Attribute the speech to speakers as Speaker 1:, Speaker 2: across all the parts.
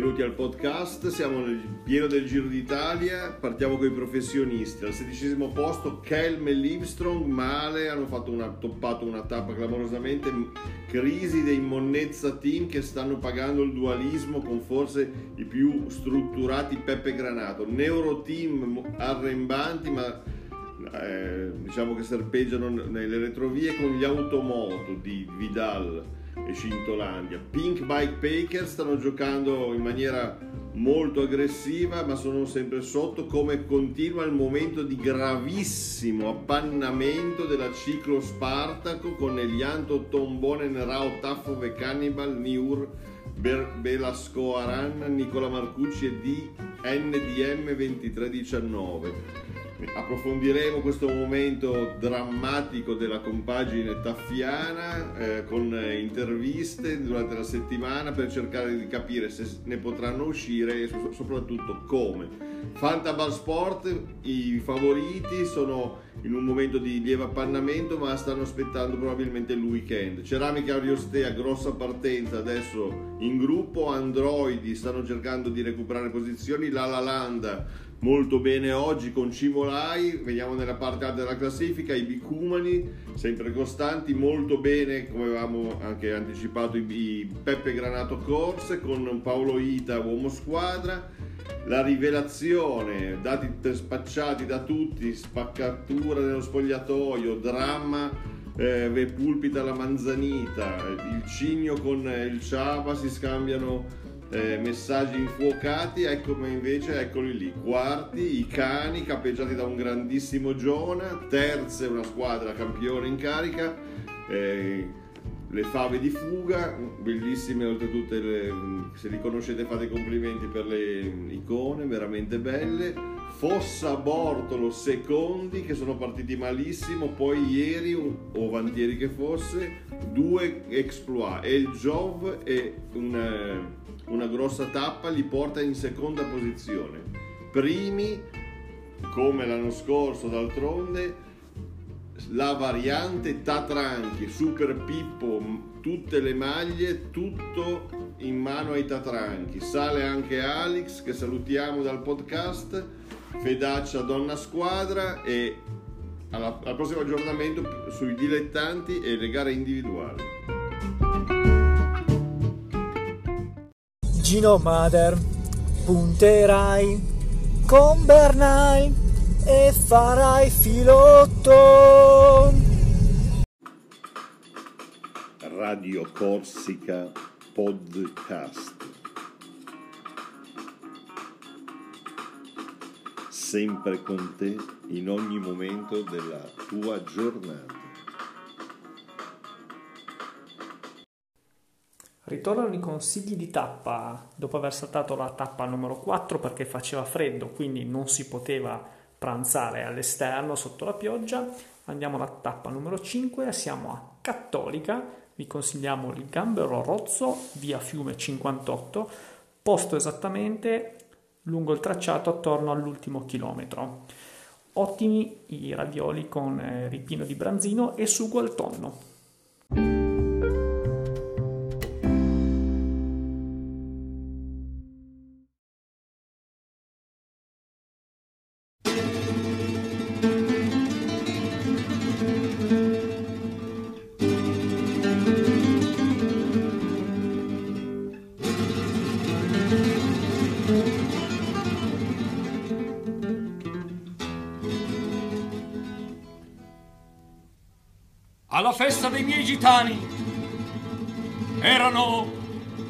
Speaker 1: benvenuti al podcast. Siamo nel pieno del Giro d'Italia. Partiamo con i professionisti. Al sedicesimo posto Kelm e Livestrong male, hanno una, toppato una tappa clamorosamente. Crisi dei Monnezza Team che stanno pagando il dualismo con forse i più strutturati Peppe Granato. Neuro Team arrembanti, ma eh, diciamo che serpeggiano nelle retrovie con gli automoto di Vidal e Cintolandia. Pink Bike Packers stanno giocando in maniera molto aggressiva ma sono sempre sotto come continua il momento di gravissimo appannamento della ciclo Spartaco con Elianto Tombonen Rao Taffo Ve Cannibal Niur Belasco Aran Nicola Marcucci e DNDM 2319 approfondiremo questo momento drammatico della compagine taffiana eh, con interviste durante la settimana per cercare di capire se ne potranno uscire e soprattutto come. Fantabal Sport, i favoriti sono in un momento di lieve appannamento ma stanno aspettando probabilmente il weekend. Ceramica Ariostea, grossa partenza adesso in gruppo, Androidi stanno cercando di recuperare posizioni, La Lalanda molto bene oggi con Cimolai, vediamo nella parte alta della classifica, i Bicumani sempre costanti, molto bene come avevamo anche anticipato i Peppe Granato Corse con Paolo Ita uomo squadra, la rivelazione, dati spacciati da tutti, spaccatura nello spogliatoio, dramma eh, pulpita la manzanita, il Cigno con il Ciava si scambiano eh, messaggi infuocati, ecco invece eccoli lì, quarti, i cani capeggiati da un grandissimo Giona, terze una squadra campione in carica, eh, le fave di fuga, bellissime oltretutto, le, se li conoscete fate complimenti per le icone, veramente belle. Fossa Bortolo secondi che sono partiti malissimo, poi ieri o vantieri che fosse, due exploit, e il Jov e un una grossa tappa li porta in seconda posizione. Primi, come l'anno scorso d'altronde, la variante Tatranchi, Super Pippo, tutte le maglie, tutto in mano ai Tatranchi. Sale anche Alex che salutiamo dal podcast, Fedaccia Donna Squadra e alla, al prossimo aggiornamento sui dilettanti e le gare individuali.
Speaker 2: Gino Mader, punterai con Bernai e farai filotto.
Speaker 1: Radio Corsica Podcast. Sempre con te in ogni momento della tua giornata.
Speaker 3: Ritornano i consigli di tappa dopo aver saltato la tappa numero 4 perché faceva freddo, quindi non si poteva pranzare all'esterno sotto la pioggia. Andiamo alla tappa numero 5, siamo a Cattolica, vi consigliamo il Gambero Rozzo, via Fiume 58, posto esattamente lungo il tracciato attorno all'ultimo chilometro. Ottimi i ravioli con eh, ripino di branzino e sugo al tonno.
Speaker 4: Alla festa dei miei gitani. Erano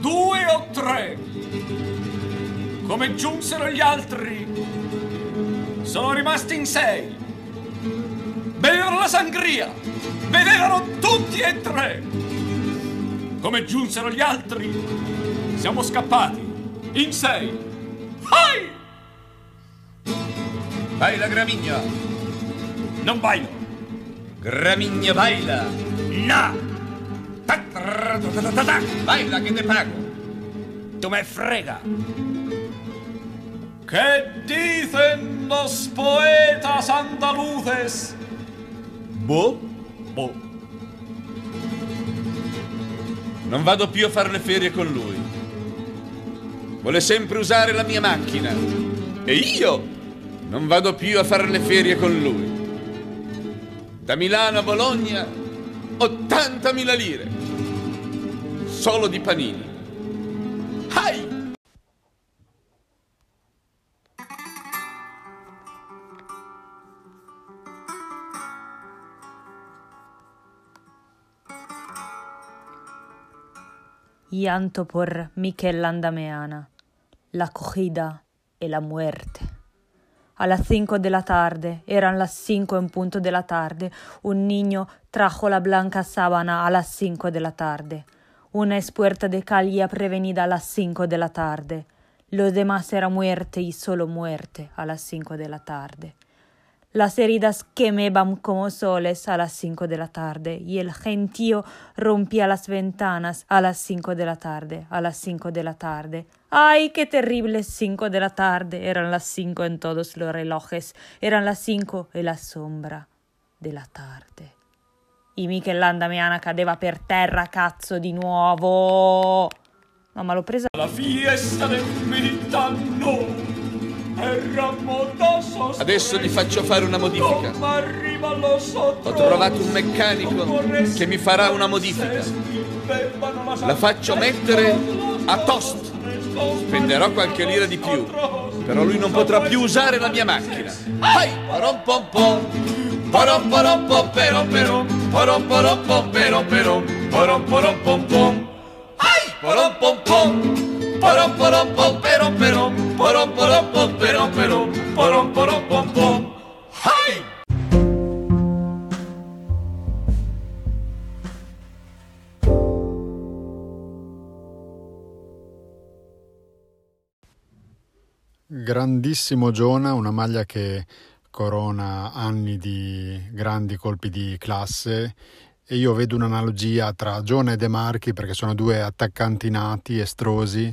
Speaker 4: due o tre. Come giunsero gli altri, sono rimasti in sei. Bevevano la sangria, bevevano tutti e tre. Come giunsero gli altri, siamo scappati in sei. Vai!
Speaker 5: Vai la gramigna!
Speaker 4: Non bailo!
Speaker 5: Gramigna baila.
Speaker 4: No!
Speaker 5: Baila che te pago.
Speaker 4: Tu me frega. ¿Qué dicen los poetas andaluces?
Speaker 5: Boh?
Speaker 4: Boh.
Speaker 5: Non vado più a fare le ferie con lui. vuole sempre usare la mia macchina e io non vado più a fare le ferie con lui. Da Milano a Bologna 80.000 lire. Solo di panini. Hai!
Speaker 6: Llanto por Miquel Landameana, la cogida y la muerte. A las cinco de la tarde, eran las cinco en punto de la tarde, un niño trajo la blanca sábana a las cinco de la tarde. Una espuerta de calle prevenida a las cinco de la tarde. Los demás era muerte y solo muerte a las cinco de la tarde. Las heridas quemaban como soles a las cinco de la tarde y el gentío rompía las ventanas a las cinco de la tarde, a las cinco de la tarde. ¡Ay, qué terribles cinco de la tarde! Eran las cinco en todos los relojes, eran las cinco e la sombra della tarde. E Michelanda Meana cadeva per terra, cazzo, di nuovo! No, ma l'ho presa...
Speaker 4: La fiesta del militano
Speaker 5: Adesso gli faccio fare una modifica. Ho trovato un meccanico che mi farà una modifica. La faccio mettere a toast. Spenderò qualche lira di più, però lui non potrà più usare la mia macchina. Hai! Parom pom pom. Parom parom pom pero pero. Parom parom pom pero pero. Parom parom pom pom. Hai! Parom pom pom. Parom parom pom pero pero. Parom parom pom pero pero. Parom parom pom pom. Hai!
Speaker 7: Grandissimo Giona, una maglia che corona anni di grandi colpi di classe e io vedo un'analogia tra Giona e De Marchi perché sono due attaccanti nati, estrosi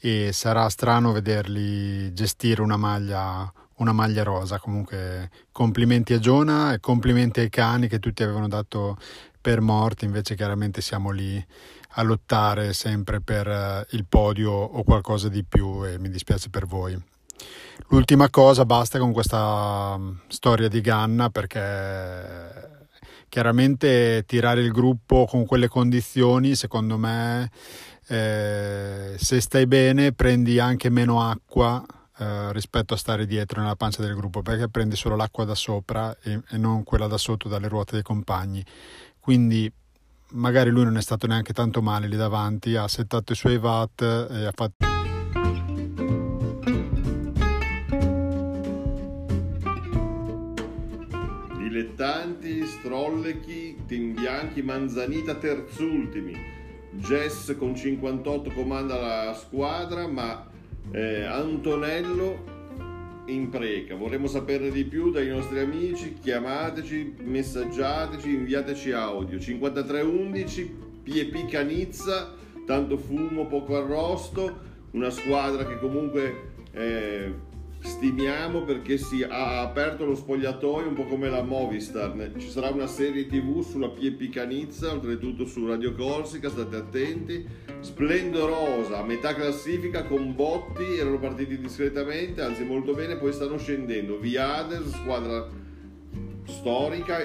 Speaker 7: e sarà strano vederli gestire una maglia, una maglia rosa. Comunque complimenti a Giona e complimenti ai cani che tutti avevano dato per morti, invece chiaramente siamo lì a lottare sempre per eh, il podio o qualcosa di più e mi dispiace per voi. L'ultima cosa, basta con questa mm, storia di Ganna perché chiaramente tirare il gruppo con quelle condizioni, secondo me, eh, se stai bene prendi anche meno acqua eh, rispetto a stare dietro nella pancia del gruppo perché prendi solo l'acqua da sopra e, e non quella da sotto dalle ruote dei compagni. Quindi magari lui non è stato neanche tanto male lì davanti, ha settato i suoi watt e ha fatto...
Speaker 1: Dilettanti, strollechi, team bianchi, manzanita terzultimi. Jess con 58 comanda la squadra, ma eh, Antonello in preca. Vorremmo saperne di più dai nostri amici. Chiamateci, messaggiateci, inviateci audio. 5311 Piepi Canizza, tanto fumo, poco arrosto. Una squadra che comunque eh, stimiamo perché si ha aperto lo spogliatoio un po' come la Movistar. Ci sarà una serie TV sulla Piepi Canizza, oltretutto su Radio Corsica, state attenti. Splendorosa, metà classifica con Botti, erano partiti discretamente, anzi molto bene, poi stanno scendendo. Viader, squadra storica,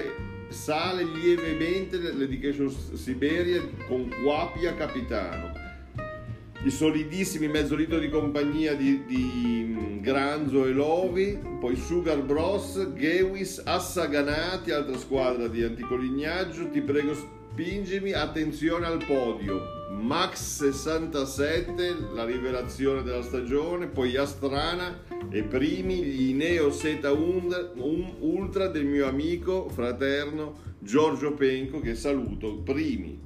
Speaker 1: sale lievemente l'Education Siberia con Quapia capitano. I solidissimi mezzo litro di compagnia di, di mm, Granzo e Lovi, poi Sugar Bros, Gewis, Assaganati, altra squadra di anticolignaggio, ti prego spingimi, attenzione al podio. Max 67, la rivelazione della stagione, poi Astrana e primi gli Neo Seta Ultra del mio amico fraterno Giorgio Penco che saluto, primi.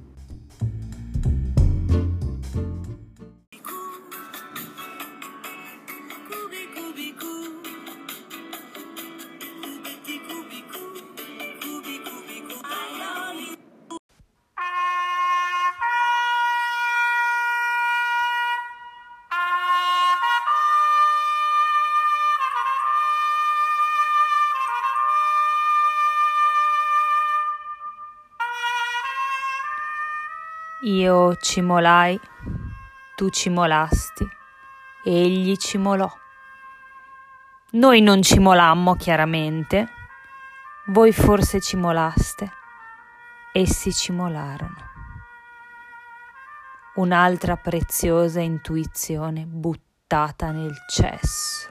Speaker 6: Io ci molai, tu ci molasti, egli ci molò. Noi non ci molammo chiaramente, voi forse ci molaste, essi ci molarono. Un'altra preziosa intuizione buttata nel cesso.